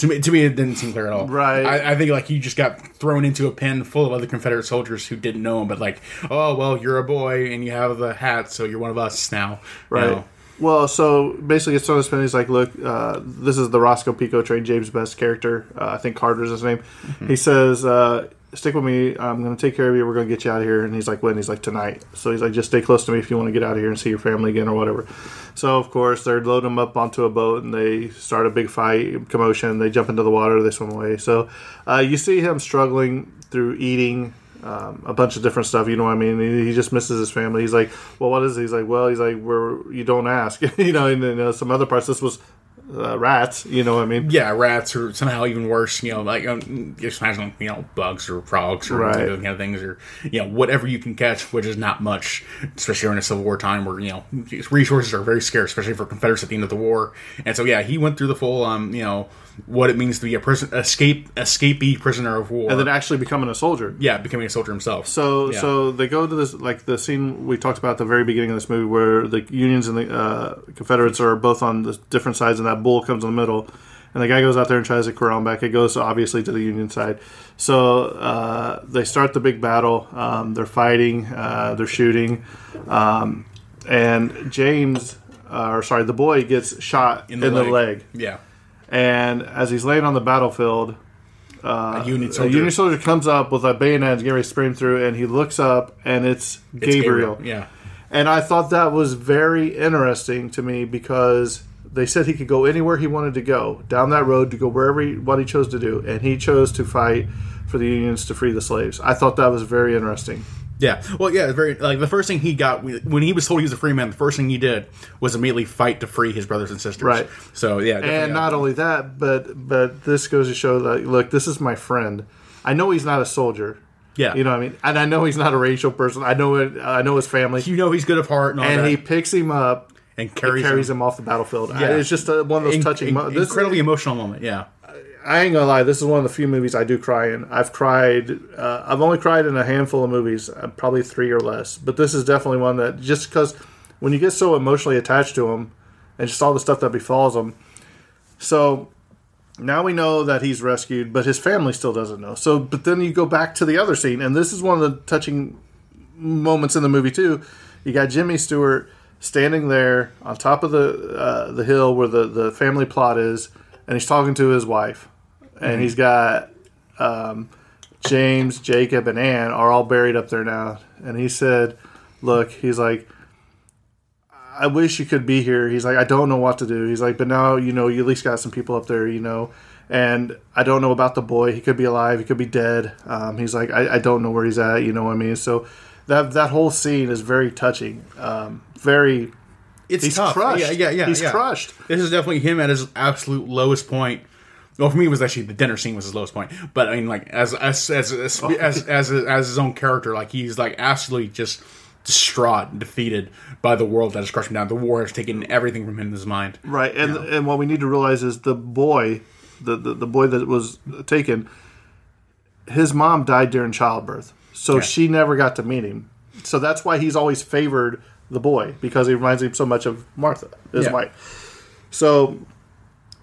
To me, to me, it didn't seem clear at all. Right. I, I think like he just got thrown into a pen full of other Confederate soldiers who didn't know him, but like, oh well, you're a boy and you have the hat, so you're one of us now. you right. know? Well, so basically, it's on his pen. He's like, "Look, uh, this is the Roscoe P. Coltrane, James Best character. Uh, I think Carter's his name." Mm-hmm. He says, uh, "Stick with me. I'm going to take care of you. We're going to get you out of here." And he's like, "When?" He's like, "Tonight." So he's like, "Just stay close to me if you want to get out of here and see your family again or whatever." So of course, they're loading him up onto a boat and they start a big fight, commotion. They jump into the water. They swim away. So uh, you see him struggling through eating um, a bunch of different stuff. You know what I mean? He, he just misses his family. He's like, well, what is it? He's like, well, he's like, where you don't ask, you know. And then uh, some other parts. This was uh, rats. You know what I mean? yeah, rats or somehow even worse, you know, like um, just imagine, you know, bugs or frogs or Right. those kind of things, or you know, whatever you can catch, which is not much, especially during a Civil War time where you know resources are very scarce, especially for Confederates at the end of the war. And so, yeah, he went through the full, um, you know, what it means to be a prison escape escapee prisoner of war, And then actually becoming a soldier. yeah, becoming a soldier himself. So Yeah. so they go to this like the scene we talked about at the very beginning of this movie where the Unions and the uh, Confederates are both on the different sides and that bull comes in the middle and the guy goes out there and tries to corral him back. It goes obviously to the Union side. So uh, they start the big battle. Um, they're fighting. Uh, they're shooting. Um, and James, uh, or sorry, the boy gets shot in the, leg. yeah, And as he's laying on the battlefield, uh, a Union a soldier. Soldier comes up with a bayonet and getting ready to spray him through, and he looks up, and it's It's Gabriel. yeah. And I thought that was very interesting to me because they said he could go anywhere he wanted to go down that road to go wherever he, what he chose to do, and he chose to fight for the Unions to free the slaves. I thought that was very interesting. Yeah, well, yeah, very like the first thing he got when he was told he was a free man. The first thing he did was immediately fight to free his brothers and sisters. Right. So yeah, And yeah. not only that, but but this goes to show that look, this is my friend. I know he's not a soldier. yeah, You know what I mean? And I know he's not a racial person. I know it. I know his family. you know he's good of heart and all and that, he picks him up and and carries, carries him. him off the battlefield. Yeah. It's just a, one of those In- touching in- moments. This- incredibly emotional moment. Yeah, I ain't gonna lie. This is one of the few movies I do cry in. I've cried. Uh, I've only cried in a handful of movies, uh, probably three or less. But this is definitely one that just because when you get so emotionally attached to him, and just all the stuff that befalls him. So now we know that he's rescued, but his family still doesn't know. So, but then you go back to the other scene, and this is one of the touching moments in the movie too. You got Jimmy Stewart standing there on top of the uh, the hill where the the family plot is, and he's talking to his wife, and he's got um, James, Jacob, and Ann are all buried up there now, and he said, "Look, he's like." I wish you could be here. He's like, I don't know what to do. He's like, but now you know, you at least got some people up there, you know. And I don't know about the boy. He could be alive. He could be dead. Um, he's like, I, I don't know where he's at. You know what I mean? So that that whole scene is very touching. Um, very. It's He's tough. crushed. Yeah, yeah, yeah. He's yeah. crushed. This is definitely him at his absolute lowest point. Well, for me, it was actually the dinner scene was his lowest point. But I mean, like as as as as oh. as, as, as his own character, like he's like absolutely just distraught and defeated by the world that has crushed him down. The war has taken everything from him in his mind. Right, and and what we need to realize is the boy, the, the the boy that was taken, his mom died during childbirth, so Yeah. she never got to meet him. So that's why he's always favored the boy because he reminds him so much of Martha, his Yeah. wife. So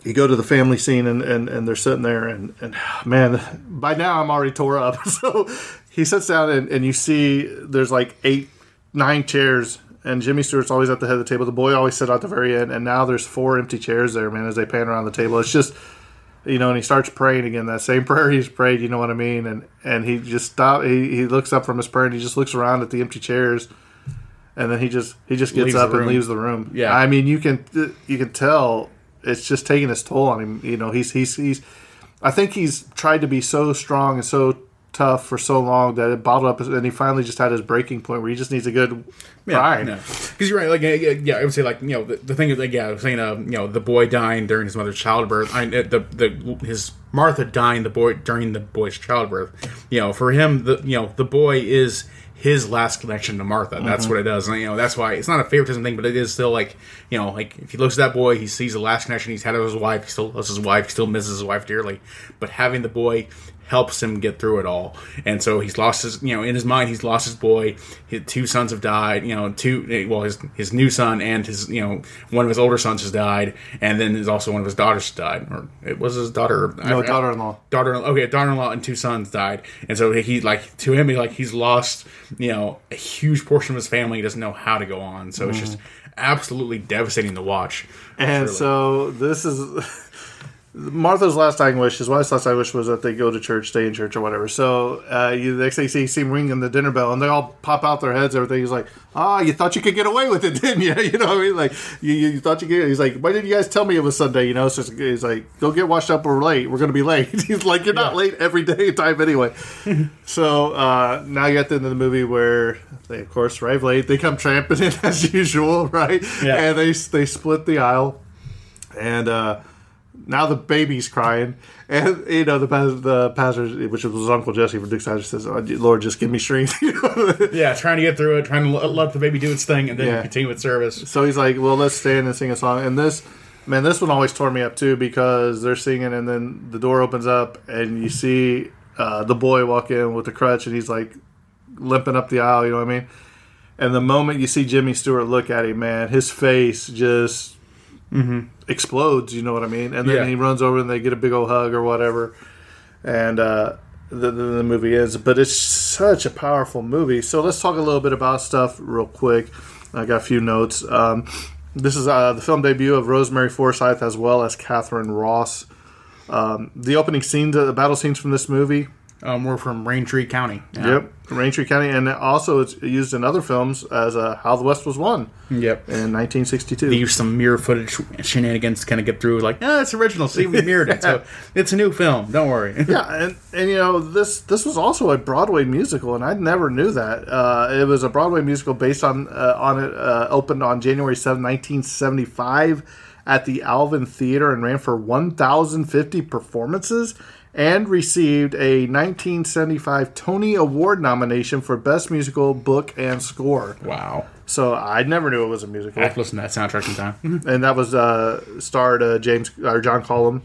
you go to the family scene and, and, and they're sitting there and, and man, by now I'm already tore up. So he sits down and, and you see there's like eight, nine chairs and Jimmy Stewart's always at the head of the table. The boy always sit at the very end and now there's four empty chairs there, man, as they pan around the table. It's just, you know, and he starts praying again, that same prayer he's prayed, you know what I mean? And, and he just stop, he, he looks up from his prayer and he just looks around at the empty chairs and then he just, he just gets Leaves up and leaves the room. Yeah. I mean, you can, you can tell it's just taking its toll on him. You know, he's he's he's. I think he's tried to be so strong and so tough for so long that it bottled up, and he finally just had his breaking point where he just needs a good crying. Because you're right. Like, yeah, yeah, yeah, I would say, like, you know, the, the thing is, like, yeah, I was saying, uh, you know, the boy dying during his mother's childbirth. I, the the his Martha dying the boy during the boy's childbirth. You know, for him, the you know, the boy is his last connection to Martha. That's Mm-hmm. what it does. And, you know, that's why it's not a favoritism thing, but it is still like, you know, like if he looks at that boy, he sees the last connection he's had with his wife. He still loves his wife. He still misses his wife dearly. But having the boy helps him get through it all. And so he's lost his, you know, in his mind, he's lost his boy. His two sons have died. You know, two, well, his his new son and his, you know, one of his older sons has died, and then there's also one of his daughters died, or it was his daughter. No, forgot. daughter-in-law. Daughter, okay, daughter-in-law and two sons died, and so he like to him, he like he's lost, you know, a huge portion of his family. He doesn't know how to go on, so it's just mm. absolutely devastating to watch. And Really. so this is Martha's last dying wish. His wife's last dying wish was that they go to church, stay in church, or whatever. So uh, you, the next day you see, see him ringing the dinner bell, and they all pop out their heads. Everything. He's like, "Ah, you thought you could get away with it, didn't you? You know what I mean? Like you, you thought you could." He's like, "Why didn't you guys tell me it was Sunday?" You know, so it's- he's like, "Go get washed up. We're late. We're going to be late." he's like, "You're not late every day time anyway." so uh, now you got the end of the movie where they, of course, arrive late. They come tramping in as usual, right? Yeah. And they they split the aisle and uh, now the baby's crying, and you know the the pastor, which was Uncle Jesse from Dick Snyder, says, oh, "Lord, just give me strength." Yeah, trying to get through it, trying to let, let the baby do its thing, and then Yeah. continue with service. So he's like, "Well, let's stand and sing a song." And this, man, this one always tore me up too because they're singing, and then the door opens up, and you see uh, the boy walk in with the crutch, and he's like limping up the aisle. You know what I mean? And the moment you see Jimmy Stewart look at him, man, his face just explodes. You know what I mean? And then Yeah. he runs over, and they get a big old hug or whatever, and. uh the, the, the movie is, but it's such a powerful movie. So let's talk a little bit about stuff real quick. I got a few notes. Um, this is uh, the film debut of Rosemary Forsyth as well as Katharine Ross. Um, the opening scenes, the battle scenes from this movie. Um, we're from Raintree County. Yeah. Yep, Raintree County, and also it's used in other films as uh, How the West Was Won Yep. in 1962. They use some mirror footage shenanigans to kind of get through. Like, oh, it's original. See, we mirrored it. So it's a new film. Don't worry. Yeah, and, and you know this this was also a Broadway musical, and I never knew that. Uh, it was a Broadway musical based on uh, on it. Uh, opened on January 7, 1975, at the Alvin Theater, and ran for 1,050 performances, and received a 1975 Tony Award nomination for Best Musical Book and Score. wow. So I never knew it was a musical I have to to that soundtrack sometime. and that was uh, starred uh, James or John Cullum.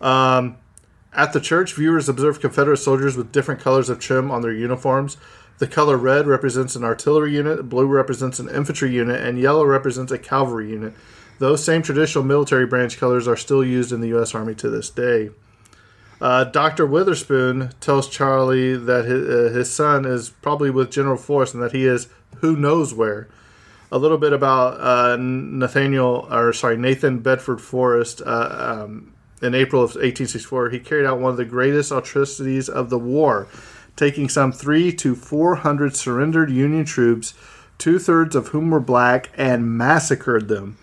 Um, at the church, viewers observed Confederate soldiers with different colors of trim on their uniforms. The color red represents an artillery unit, blue represents an infantry unit, and yellow represents a cavalry unit. Those same traditional military branch colors are still used in the U.S. Army to this day. Uh, Dr. Witherspoon tells Charlie that his, uh, his son is probably with General Force and that he is who knows where a little bit about uh, Nathaniel, or sorry, Nathan Bedford Forrest. Uh, um, in April of 1864, he carried out one of the greatest atrocities of the war, taking some three to four hundred surrendered Union troops, two thirds of whom were black, and massacred them.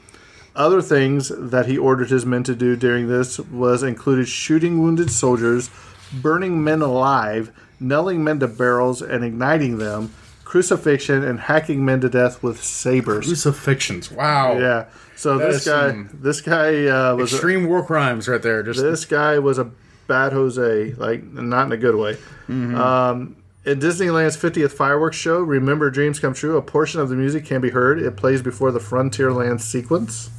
Other things that he ordered his men to do during this was included shooting wounded soldiers, burning men alive, nailing men to barrels and igniting them, crucifixion, and hacking men to death with sabers. Crucifixions. Wow. Yeah. So That this guy, this guy uh, was a, Extreme war crimes right there. Just this guy was a bad Jose, like not in a good way. Um, in Disneyland's 50th fireworks show, "Remember Dreams Come True," a portion of the music can be heard. It plays before the Frontierland sequence.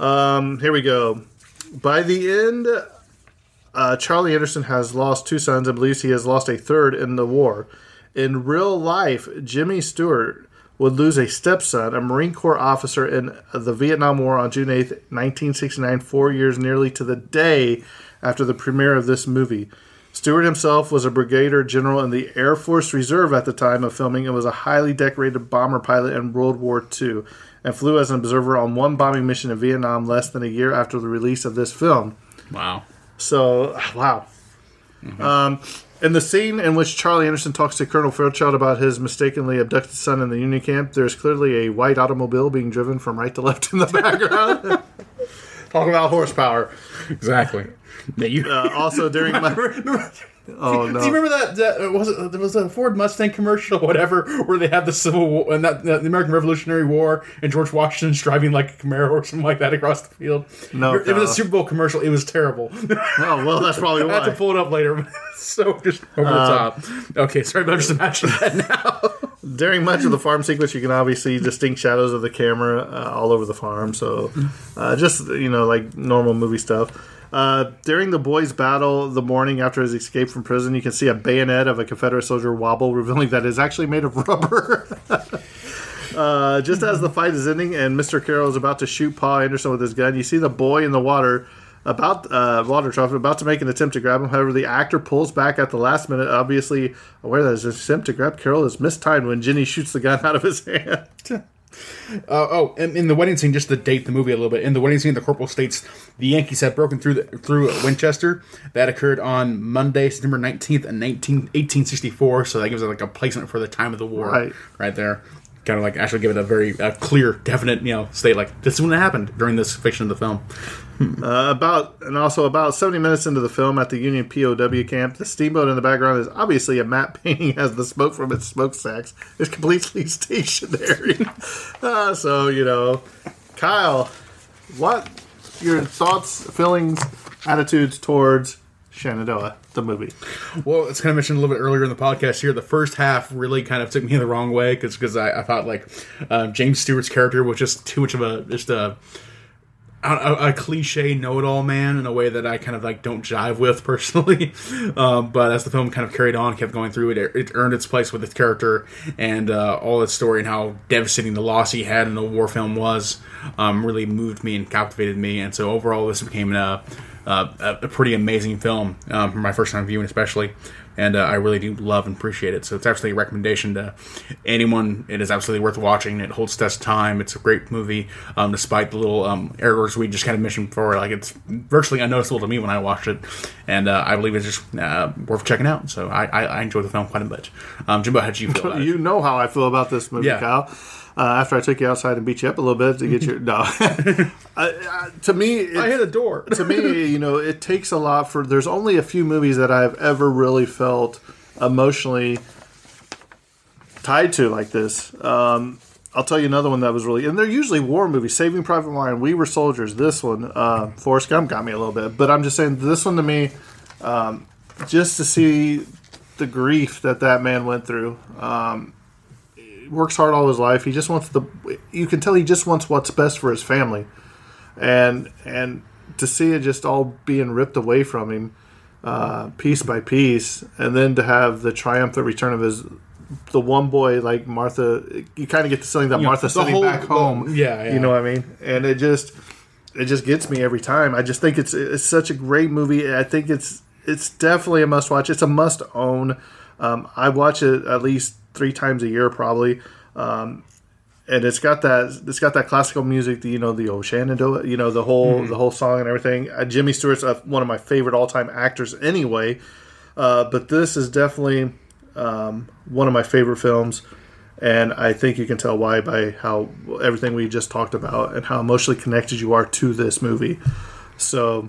Um, here we go. By the end, uh, Charlie Anderson has lost two sons and believes he has lost a third in the war. In real life, Jimmy Stewart would lose a stepson, a Marine Corps officer in the Vietnam War on June 8th, 1969, four years nearly to the day after the premiere of this movie. Stewart himself was a brigadier general in the Air Force Reserve at the time of filming and was a highly decorated bomber pilot in World War II and flew as an observer on one bombing mission in Vietnam less than a year after the release of this film. wow. So, wow. Um, in the scene in which Charlie Anderson talks to Colonel Fairchild about his mistakenly abducted son in the Union camp, there's clearly a white automobile being driven from right to left in the background. Talk about horsepower. Exactly. Yeah, you, Uh, also, during my. Oh, Do no. you remember that? that uh, was it? There was a Ford Mustang commercial, or whatever, where they have the Civil War and that, the American Revolutionary War, and George Washington's driving like a Camaro or something like that across the field. No, it was a Super Bowl commercial. It was terrible. Oh, well, that's probably I have to pull it up later. so just over the top. Okay, sorry, but I'm just imagining that now. During much of the farm sequence, you can obviously see distinct shadows of the camera uh, all over the farm. So, uh, just you know, like normal movie stuff. Uh, during the boys' battle the morning after his escape from prison, you can see a bayonet of a Confederate soldier wobble, revealing that it's actually made of rubber. uh, just as the fight is ending and Mr. Carroll is about to shoot Paul Anderson with his gun, you see the boy in the water about uh, water trough about to make an attempt to grab him. However, the actor pulls back at the last minute, obviously aware that his attempt to grab Carroll is mistimed when Ginny shoots the gun out of his hand. Uh, oh, and in the wedding scene, just to date the movie a little bit. In the wedding scene, the corporal states the Yankees have broken through the, through Winchester. That occurred on Monday, September nineteenth, in 19, 1864. So that gives it like a placement for the time of the war, Right. right there. Kind of like actually give it a very uh, clear, definite, you know, state like this is when it happened during this fiction of the film. Uh, about and also about 70 minutes into the film at the Union POW camp, the steamboat in the background is obviously a matte painting as the smoke from its smokestacks is completely stationary. uh, so you know, Kyle, what your thoughts, feelings, attitudes towards Shenandoah, the movie? Well, it's kind of mentioned a little bit earlier in the podcast here. The first half really kind of took me the wrong way because I, I thought like um, James Stewart's character was just too much of a just a a, a cliche know-it-all man in a way that I kind of like don't jive with personally. um, but as the film kind of carried on, kept going through it, it earned its place with its character and uh, all its story and how devastating the loss he had in the war film was. Um, really moved me and captivated me, and so overall, this became a, a, a pretty amazing film um, for my first time viewing, especially and uh, I really do love and appreciate it. So it's absolutely a recommendation to anyone. It is absolutely worth watching. It holds test time. It's a great movie, um, despite the little um, errors we just kind of mentioned before. Like it's virtually unnoticeable to me when I watched it, and uh, I believe it's just uh, worth checking out. So I, I, I enjoy the film quite a bit. Um, Jimbo, how did you feel? About you know how I feel about this movie, Yeah. Kyle. Uh, after I took you outside and beat you up a little bit to get your no, uh, uh, to me, it? I hit a door. to me, you know, it takes a lot for. There's only a few movies that I've ever really felt emotionally tied to like this. Um, I'll tell you another one that was really, and they're usually war movies. Saving Private Ryan, We Were Soldiers. This one, uh, Forrest Gump got me a little bit, but I'm just saying this one to me, um, just to see the grief that that man went through. Um, works hard all his life. He just wants the. You can tell he just wants what's best for his family and and to see it just all being ripped away from him uh, piece by piece, and then to have the triumphant return of his the one boy like Martha, you kind of get the feeling that You know, Martha's sitting whole- back home. the- yeah, yeah. you know what I mean. And it just it just gets me every time. I just think it's it's such a great movie. I think it's it's definitely a must watch. It's a must own. Um, I watch it at least three times a year probably. Um, and it's got that it's got that classical music, the, you know, the old Shenandoah, you know, the whole the whole song and everything. Uh, Jimmy Stewart's uh, one of my favorite all time actors, anyway. Uh, but this is definitely um, one of my favorite films, and I think you can tell why by how everything we just talked about and how emotionally connected you are to this movie. So,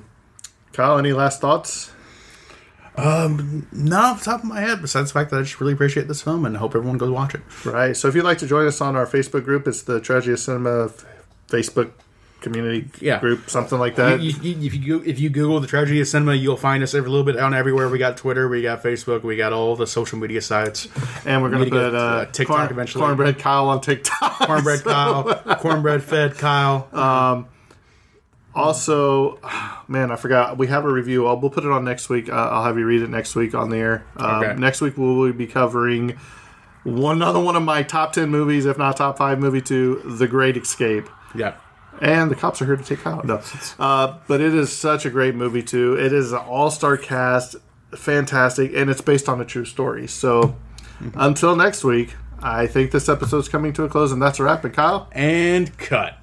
Kyle, any last thoughts? Not off the top of my head, besides the fact that I just really appreciate this film and hope everyone goes watch it. Right. So if you'd like to join us on our Facebook group, it's the Tragedy of Cinema f- Facebook community Yeah. group, something like that. You- you- if you if you Google the tragedy of cinema, you'll find us every little bit on everywhere. We got Twitter, we got Facebook, we got all the social media sites. and we're going to put uh, uh, TikTok corn- eventually. Cornbread Kyle on TikTok. Cornbread Kyle, cornbread fed Kyle. Also, man, I forgot. We have a review. I'll, we'll put it on next week. Uh, I'll have you read it next week on the air. Um, Okay. Next week we will be covering one another one of my top ten movies, if not top five movie two, The Great Escape. yeah. And the cops are here to take out. No, uh, but it is such a great movie too. It is an all-star cast, fantastic, and it's based on a true story. So, until next week, I think this episode's coming to a close, and that's a wrap. And Kyle, And cut.